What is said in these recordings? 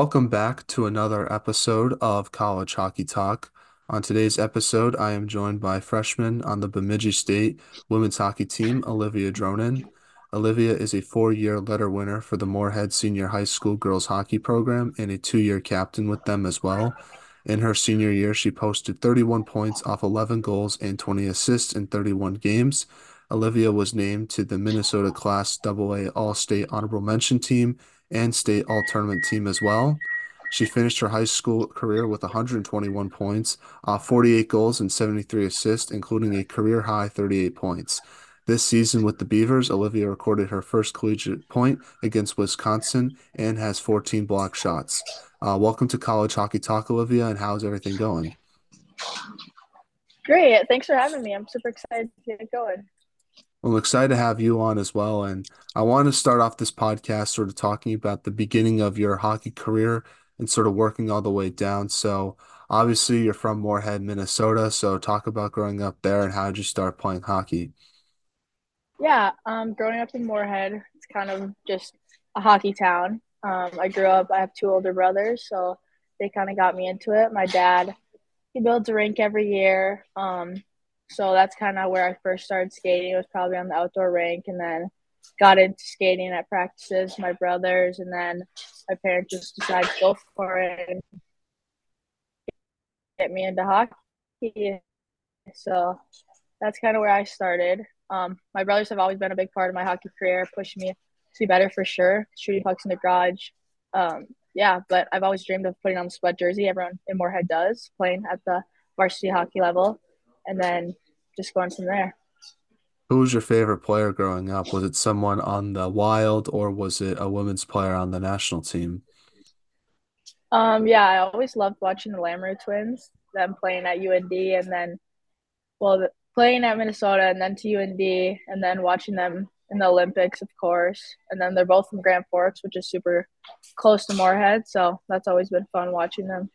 Welcome back to another episode of College Hockey Talk. On today's episode, I am joined by freshman on the Bemidji State women's hockey team, Olivia Dronen. Olivia is a four-year letter winner for the Moorhead Senior High School girls hockey program and a two-year captain with them as well. In her senior year, she posted 31 points off 11 goals and 20 assists in 31 games. Olivia was named to the Minnesota Class AA All-State Honorable Mention team and State All-Tournament team as well. She finished her high school career with 121 points, uh, 48 goals, and 73 assists, including a career high 38 points. This season with the Beavers, Olivia recorded her first collegiate point against Wisconsin and has 14 block shots. Uh, welcome to College Hockey Talk, Olivia, and how's everything going? Great. Thanks for having me. I'm super excited to get going. I'm excited to have you on as well. And I want to start off this podcast sort of talking about the beginning of your hockey career and sort of working all the way down. So, obviously, you're from Moorhead, Minnesota. So, talk about growing up there and how did you start playing hockey? Yeah, um, growing up in Moorhead, it's kind of just a hockey town. Um, I grew up, I have two older brothers, so they kind of got me into it. My dad, he builds a rink every year. Um, so that's kind of where I first started skating. It was probably on the outdoor rink, and then got into skating at practices. My brothers, and then my parents just decided to go for it and get me into hockey. So that's kind of where I started. Um, my brothers have always been a big part of my hockey career, pushing me to be better for sure. Shooting pucks in the garage. Um, yeah, but I've always dreamed of putting on the sweat jersey. Everyone in Moorhead does, playing at the varsity hockey level and then just going from there. Who was your favorite player growing up? Was it someone on the Wild or was it a women's player on the national team? Um, yeah, I always loved watching the Lamoureux twins, them playing at UND and then, well, playing at Minnesota and then to UND and then watching them in the Olympics, of course. And then they're both from Grand Forks, which is super close to Moorhead. So that's always been fun watching them.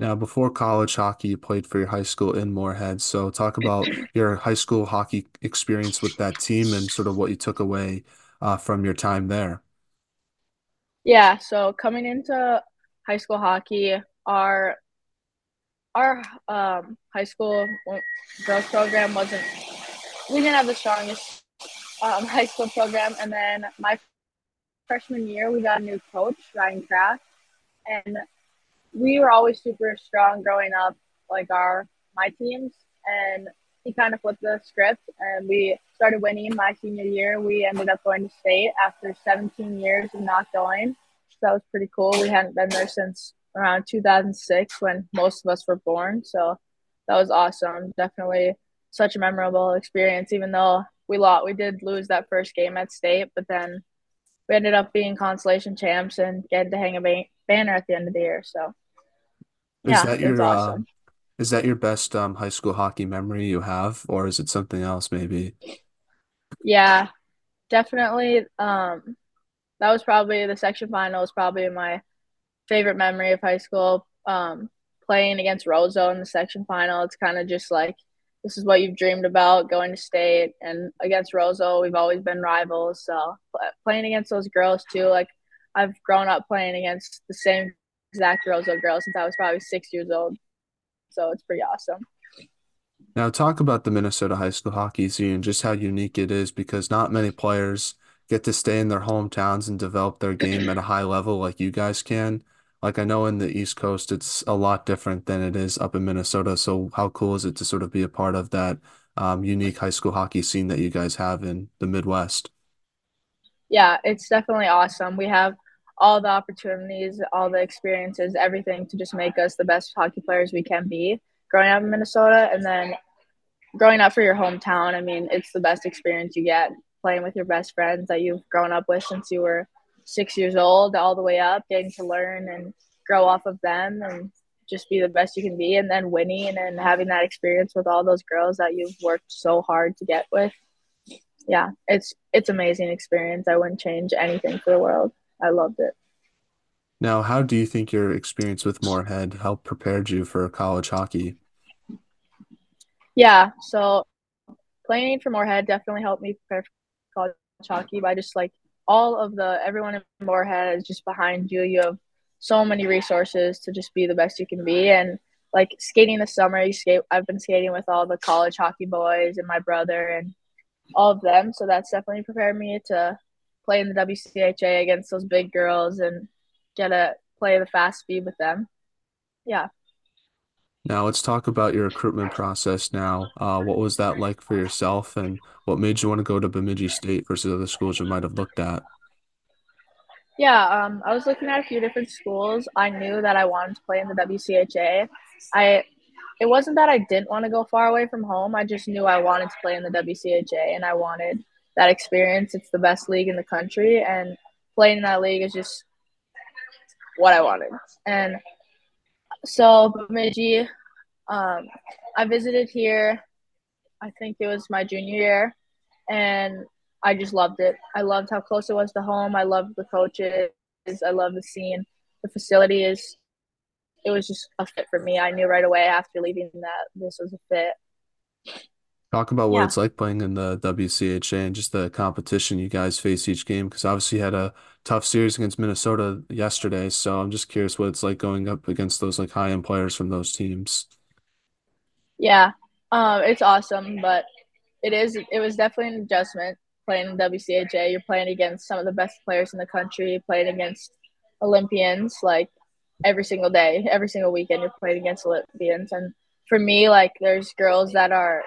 Now, before college hockey, you played for your high school in Moorhead. So, talk about your high school hockey experience with that team and sort of what you took away uh, from your time there. Yeah. So, coming into high school hockey, our our um, high school girls program wasn't. We didn't have the strongest um, high school program, and then my freshman year, we got a new coach, Ryan Kraft, and we were always super strong growing up, like our my teams, and he kind of flipped the script, and we started winning my senior year. We ended up going to state after 17 years of not going. So that was pretty cool. We hadn't been there since around 2006 when most of us were born. So that was awesome. Definitely such a memorable experience, even though we lost, we did lose that first game at state, but then we ended up being consolation champs and getting to hang a banner at the end of the year. So is yeah, that your awesome. uh, is that your best um, high school hockey memory you have, or is it something else maybe? Yeah, definitely. Um, that was probably the section final was probably my favorite memory of high school. Um, playing against Roseau in the section final, it's kind of just like this is what you've dreamed about going to state and against Roseau, we've always been rivals. So playing against those girls too, like I've grown up playing against the same exact girls Roseau girl since I was probably six years old. So it's pretty awesome. Now, talk about the Minnesota high school hockey scene and just how unique it is because not many players get to stay in their hometowns and develop their game at a high level like you guys can. Like, I know in the East Coast, it's a lot different than it is up in Minnesota. So, how cool is it to sort of be a part of that um, unique high school hockey scene that you guys have in the Midwest? Yeah, it's definitely awesome. We have all the opportunities, all the experiences, everything to just make us the best hockey players we can be growing up in Minnesota. And then growing up for your hometown, I mean, it's the best experience you get playing with your best friends that you've grown up with since you were six years old all the way up, getting to learn and grow off of them and just be the best you can be. And then winning and having that experience with all those girls that you've worked so hard to get with. Yeah, it's it's amazing experience. I wouldn't change anything for the world. I loved it. Now, how do you think your experience with Moorhead helped prepared you for college hockey? Yeah, so playing for Moorhead definitely helped me prepare for college hockey by just like all of the everyone in Moorhead is just behind you. You have so many resources to just be the best you can be. And like skating the summer, you skate. I've been skating with all the college hockey boys and my brother and of them. So that's definitely prepared me to play in the WCHA against those big girls and get to play the fast speed with them. Yeah. Now let's talk about your recruitment process now. Uh, what was that like for yourself, and what made you want to go to Bemidji State versus other schools you might have looked at? Yeah, um, I was looking at a few different schools. I knew that I wanted to play in the WCHA. I it wasn't that I didn't want to go far away from home. I just knew I wanted to play in the WCHA and I wanted that experience. It's the best league in the country and playing in that league is just what I wanted. And so Bemidji, um, I visited here. I think it was my junior year, and I just loved it. I loved how close it was to home. I loved the coaches. I love the scene. The facility is. It was just a fit for me. I knew right away after leaving that this was a fit. Talk about what Yeah, it's like playing in the WCHA and just the competition you guys face each game, because obviously you had a tough series against Minnesota yesterday. So I'm just curious what it's like going up against those like high-end players from those teams. yeah. Um, it's awesome, but it is. It was definitely an adjustment playing in WCHA. You're playing against some of the best players in the country. Playing against Olympians like every single day, every single weekend. You're playing against Olympians, and for me, like there's girls that are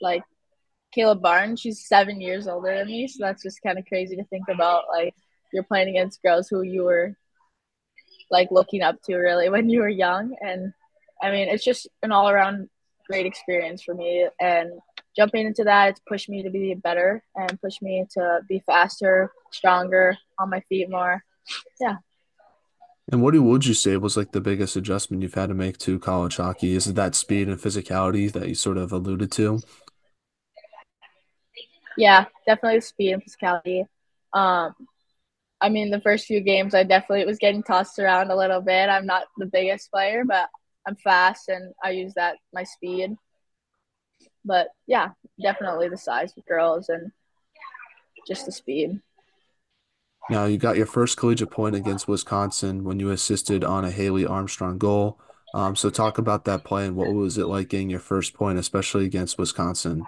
like Caleb Barnes. She's seven years older than me, so that's just kind of crazy to think about. Like you're playing against girls who you were like looking up to really when you were young, and I mean it's just an all around great experience for me. And jumping into that, it's pushed me to be better and pushed me to be faster, stronger, on my feet more. Yeah. And what would you say was like the biggest adjustment you've had to make to college hockey? Is it that speed and physicality that you sort of alluded to? Yeah, definitely speed and physicality. Um, I mean, the first few games, I definitely was getting tossed around a little bit. I'm not the biggest player, but I'm fast and I use that my speed. But yeah, definitely the size of girls and just the speed. Now, you got your first collegiate point against Wisconsin when you assisted on a Haley Armstrong goal. Um, so talk about that play and what was it like getting your first point, especially against Wisconsin?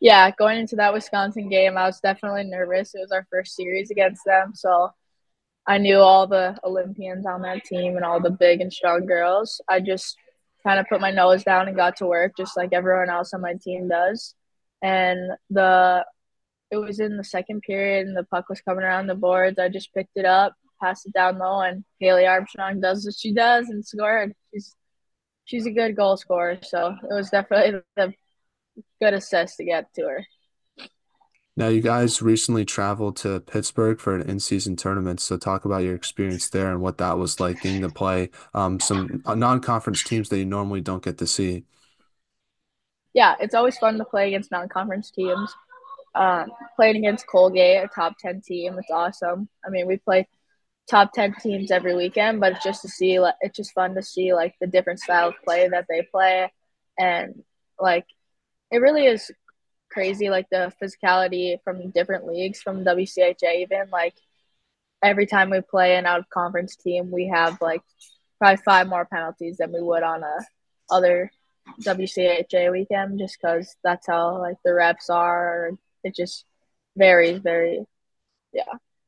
Yeah, going into that Wisconsin game, I was definitely nervous. It was our first series against them, so I knew all the Olympians on that team and all the big and strong girls. I just kind of put my nose down and got to work just like everyone else on my team does. And the it was in the second period and the puck was coming around the boards. I just picked it up, passed it down low, and Haley Armstrong does what she does and scored. She's she's a good goal scorer, so it was definitely a good assist to get to her. Now, you guys recently traveled to Pittsburgh for an in-season tournament, so talk about your experience there and what that was like getting to play um, some uh, non-conference teams that you normally don't get to see. Yeah, it's always fun to play against non-conference teams. Um, playing against Colgate, a top ten team, it's awesome. I mean, we play top 10 teams every weekend but it's just to see like it's just fun to see like the different style of play that they play. And like it really is crazy like the physicality from different leagues from WCHA even. Like every time we play an out of conference team we have like probably five more penalties than we would on a other WCHA weekend just because that's how like the reps are it just varies very yeah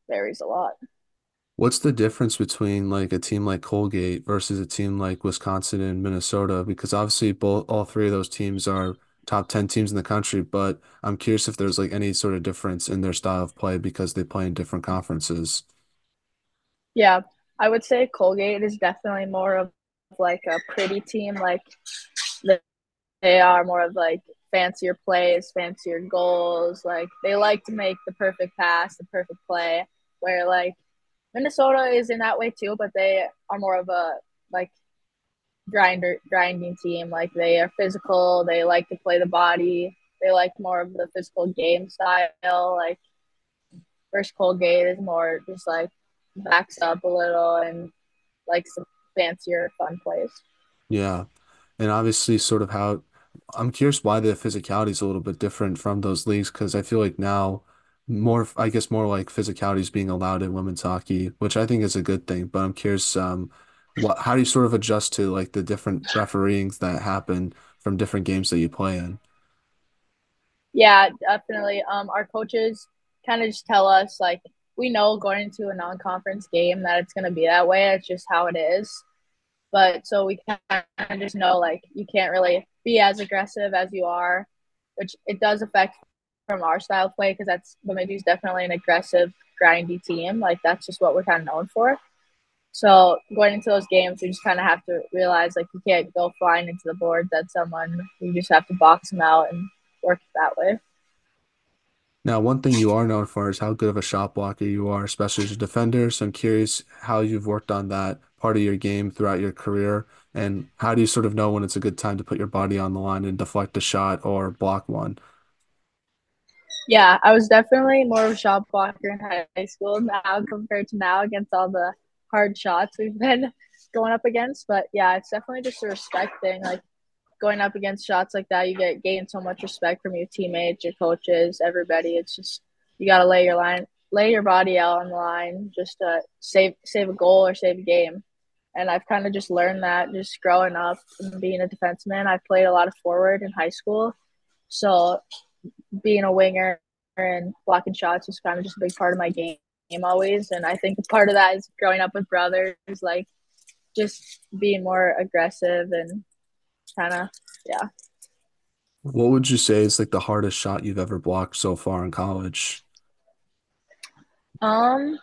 varies a lot What's the difference between like a team like Colgate versus a team like Wisconsin and Minnesota? Because obviously both all three of those teams are top 10 teams in the country, but I'm curious if there's like any sort of difference in their style of play because they play in different conferences. Yeah, I would say Colgate is definitely more of like a pretty team. Like they are more of like fancier plays, fancier goals. Like they like to make the perfect pass, the perfect play. Where like Minnesota is in that way too, but they are more of a like grinder grinding team. Like they are physical. They like to play the body. They like more of the physical game style. Like first Colgate is more just like backs up a little and like some fancier fun plays. Yeah. And obviously sort of how I'm curious why the physicality is a little bit different from those leagues because I feel like now more, I guess, more like physicality is being allowed in women's hockey, which I think is a good thing. But I'm curious, um, what, how do you sort of adjust to like the different refereeings that happen from different games that you play in? Yeah, definitely. Um, our coaches kind of just tell us like we know going into a non-conference game that it's going to be that way. It's just how it is. But so we kind of just know like you can't really be as aggressive as you are, which it does affect from our style of play because that's Bemidji's definitely an aggressive, grindy team. Like that's just what we're kind of known for. So going into those games, you just kind of have to realize like you can't go flying into the boards at someone. You just have to box them out and work that way. Now, one thing you are known for is how good of a shot blocker you are, especially as a defender. So I'm curious how you've worked on that part of your game throughout your career, and how do you sort of know when it's a good time to put your body on the line and deflect a shot or block one? Yeah, I was definitely more of a shot blocker in high school now compared to now against all the hard shots we've been going up against. But yeah, it's definitely just a respect thing. Like going up against shots like that, you get gain so much respect from your teammates, your coaches, everybody. It's just you got to lay your line, lay your body out on the line just to save save a goal or save a game. And I've kind of just learned that just growing up and being a defenseman. I played a lot of forward in high school, so being a winger and blocking shots was kind of just a big part of my game always. And I think part of that is growing up with brothers, like just being more aggressive and kind of, yeah. What would you say is like the hardest shot you've ever blocked so far in college? Um,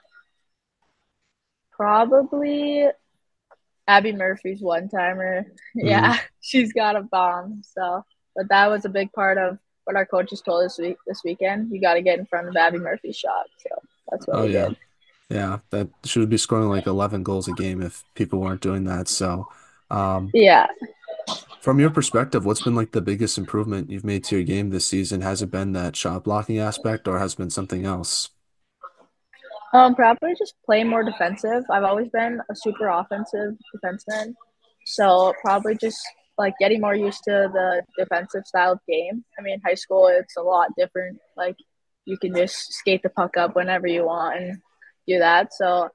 probably Abbey Murphy's one timer. hmm Yeah, she's got a bomb. So, but that was a big part of what our coaches told us week this weekend. You got to get in front of Abbey Murphy's shot. So that's what Oh we yeah. did. Yeah, that she would be scoring like 11 goals a game if people weren't doing that. So, um, Yeah. from your perspective, what's been like the biggest improvement you've made to your game this season? Has it been that shot blocking aspect or has it been something else? Um, probably just play more defensive. I've always been a super offensive defenseman, so probably just like getting more used to the defensive style of game. I mean, high school it's a lot different. Like you can just skate the puck up whenever you want and do that. So,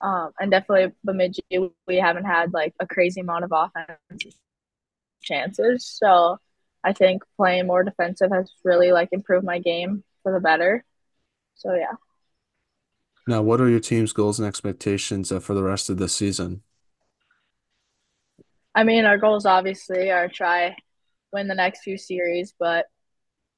um, and definitely Bemidji, we haven't had like a crazy amount of offensive chances. So, I think playing more defensive has really like improved my game for the better. So yeah. Now, what are your team's goals and expectations uh, for the rest of the season? I mean, our goals obviously are try win the next few series, but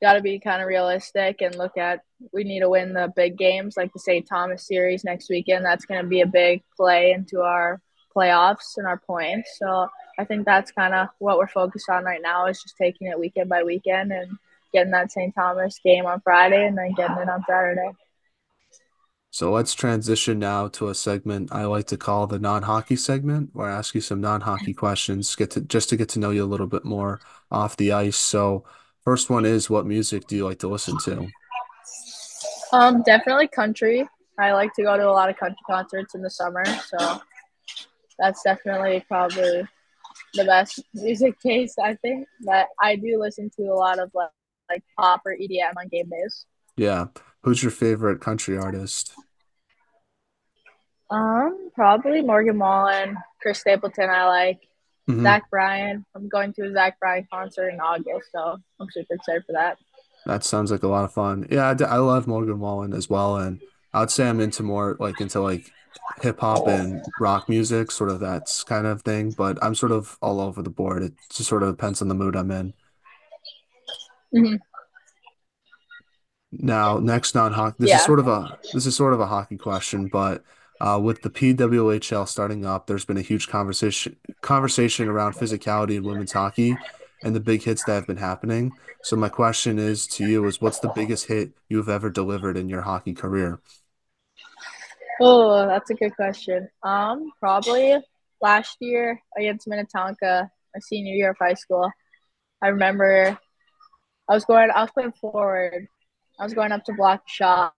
got to be kind of realistic and look at we need to win the big games like the St. Thomas series next weekend. That's going to be a big play into our playoffs and our points. So I think that's kind of what we're focused on right now is just taking it weekend by weekend and getting that St. Thomas game on Friday and then getting it on Saturday. So let's transition now to a segment I like to call the non-hockey segment, where I ask you some non-hockey questions, get to just to get to know you a little bit more off the ice. So first one is, what music do you like to listen to? Um, definitely country. I like to go to a lot of country concerts in the summer, so that's definitely probably the best music taste I think. But I do listen to a lot of like, like pop or EDM on game days. Yeah. Who's your favorite country artist? Um, probably Morgan Wallen, Chris Stapleton. I like hmm Zach Bryan. I'm going to a Zach Bryan concert in August, so I'm super excited for that. That sounds like a lot of fun. Yeah, I, d- I love Morgan Wallen as well, and I would say I'm into more like into like hip hop and rock music, sort of that's kind of thing. But I'm sort of all over the board. It just sort of depends on the mood I'm in. hmm Now, next non-hockey, this is sort of a this is sort of a hockey question, but uh, with the PWHL starting up, there's been a huge conversation conversation around physicality in women's hockey and the big hits that have been happening. So my question is to you is what's the biggest hit you've ever delivered in your hockey career? Oh, that's a good question. Um, probably last year against Minnetonka, my senior year of high school. I remember I was going, I was playing forward. I was going up to block shot,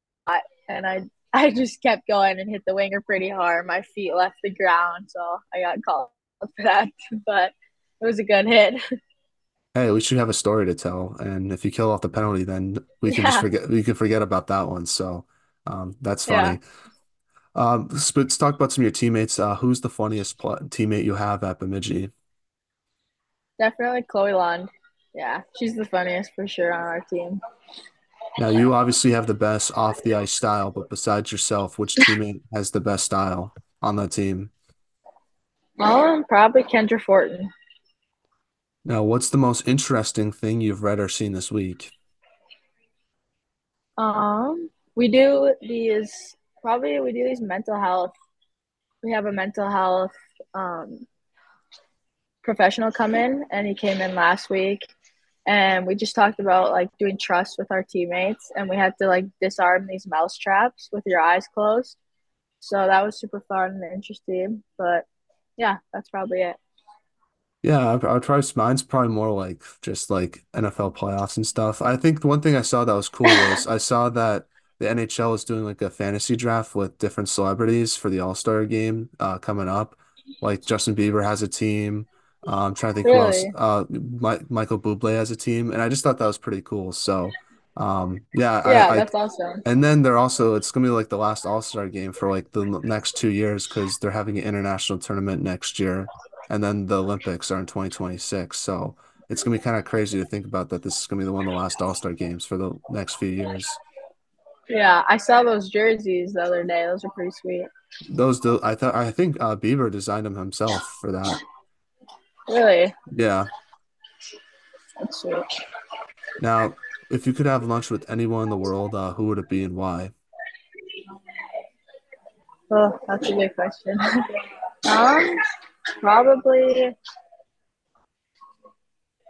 and I, I just kept going and hit the winger pretty hard. My feet left the ground, so I got called for that. But it was a good hit. Hey, at least you have a story to tell. And if you kill off the penalty, then we can just forget we can forget about that one. So um, that's yeah, funny. Um, let's, let's talk about some of your teammates. Uh, who's the funniest pl teammate you have at Bemidji? definitely Chloe Lund. Yeah, she's the funniest for sure on our team. Now, you obviously have the best off the ice style, but besides yourself, which teammate has the best style on the team? Um, probably Kendra Fortin. Now, what's the most interesting thing you've read or seen this week? Um, we do these probably we do these mental health. We have a mental health um professional come in, and he came in last week, and we just talked about like doing trust with our teammates, and we had to like disarm these mouse traps with your eyes closed. So that was super fun and interesting. But yeah, that's probably it. Yeah, I'll, I'll try. Mine's probably more like just like NFL playoffs and stuff. I think the one thing I saw that was cool was I saw that the NHL is doing like a fantasy draft with different celebrities for the All-Star game uh, coming up. Like Justin Bieber has a team. Uh, I'm trying to think who else. Really? Uh, My, Michael Bublé has a team, and I just thought that was pretty cool. So, um, yeah, Yeah, I, I that's awesome. and then they're also it's gonna be like the last All-Star game for like the next two years because they're having an international tournament next year, and then the Olympics are in 2026. So it's gonna be kind of crazy to think about that this is gonna be the one of the last All-Star games for the next few years. Yeah, I saw those jerseys the other day. Those are pretty sweet. Those do I thought I think uh, Bieber designed them himself for that. Really? Yeah. That's sweet. Now, if you could have lunch with anyone in the world, uh, who would it be and why? Oh, that's a good question. um, probably,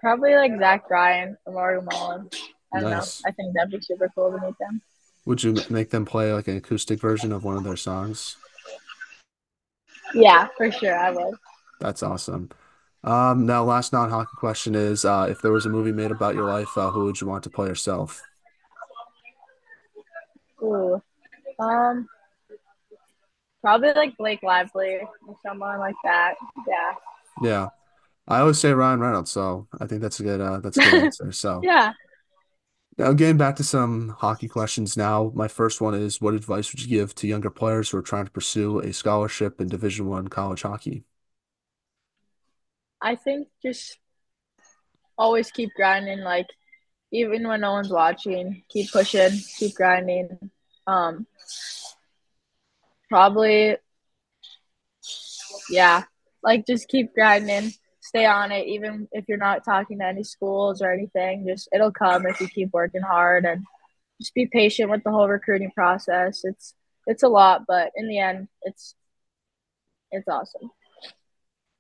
probably like Zach Bryan or Morgan Wallen. I don't know. Nice. I think that'd be super cool to meet them. Would you make them play like an acoustic version of one of their songs? Yeah, for sure, I would. That's awesome. Um, now, last non-hockey question is, uh, if there was a movie made about your life, uh, who would you want to play yourself? Ooh, um, probably like Blake Lively or someone like that. Yeah, Yeah. I always say Ryan Reynolds, so I think that's a good, uh, that's a good answer. So yeah. now, getting back to some hockey questions. Now, my first one is, what advice would you give to younger players who are trying to pursue a scholarship in Division One college hockey? I think just always keep grinding. Like even when no one's watching, keep pushing, keep grinding. Um, probably yeah, like just keep grinding, stay on it. Even if you're not talking to any schools or anything, just it'll come if you keep working hard and just be patient with the whole recruiting process. It's it's a lot, but in the end, it's it's awesome.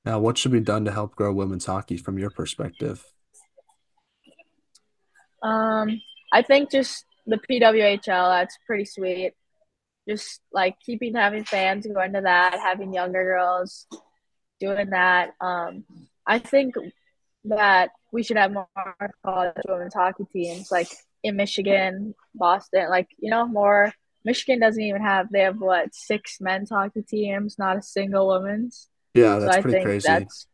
Now, what should be done to help grow women's hockey from your perspective? Um, I think just the PWHL, that's pretty sweet. Just like keeping having fans going to that, having younger girls doing that. Um, I think that we should have more college women's hockey teams, like in Michigan, Boston, like you know more. Michigan doesn't even have they have what six men's hockey teams, not a single women's. Yeah, So that's I pretty think crazy. that's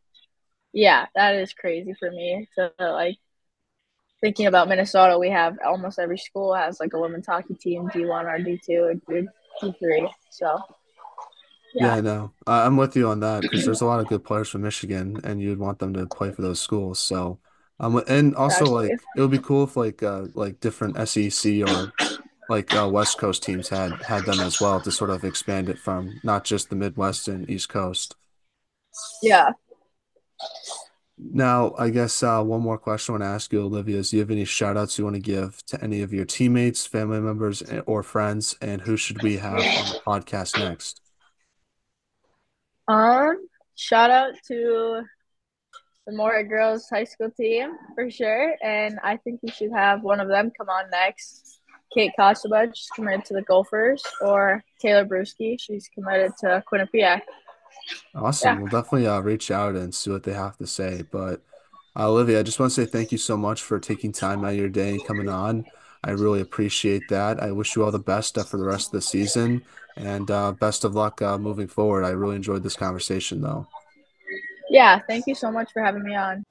yeah, that is crazy for me So like thinking about Minnesota. We have almost every school has like a women's hockey team, D one or D two or D three. So Yeah, yeah, I know. I'm with you on that because there's a lot of good players from Michigan, and you'd want them to play for those schools. So, um, and also like it would be cool if like uh like different SEC or like uh, West Coast teams had had them as well to sort of expand it from not just the Midwest and East Coast. Yeah. Now, I guess uh, one more question I want to ask you, Olivia, is do you have any shout outs you want to give to any of your teammates, family members, or friends, and who should we have on the podcast next? Um, shout out to the Moorhead girls high school team for sure, and I think we should have one of them come on next. Kate she's committed to the Gophers, or Taylor Brewski, she's committed to Quinnipiac. Awesome. Yeah, We'll definitely uh, reach out and see what they have to say. But uh, Olivia, I just want to say thank you so much for taking time out of your day and coming on. I really appreciate that. I wish you all the best uh, for the rest of the season and uh, best of luck uh, moving forward. I really enjoyed this conversation, though. yeah. Thank you so much for having me on.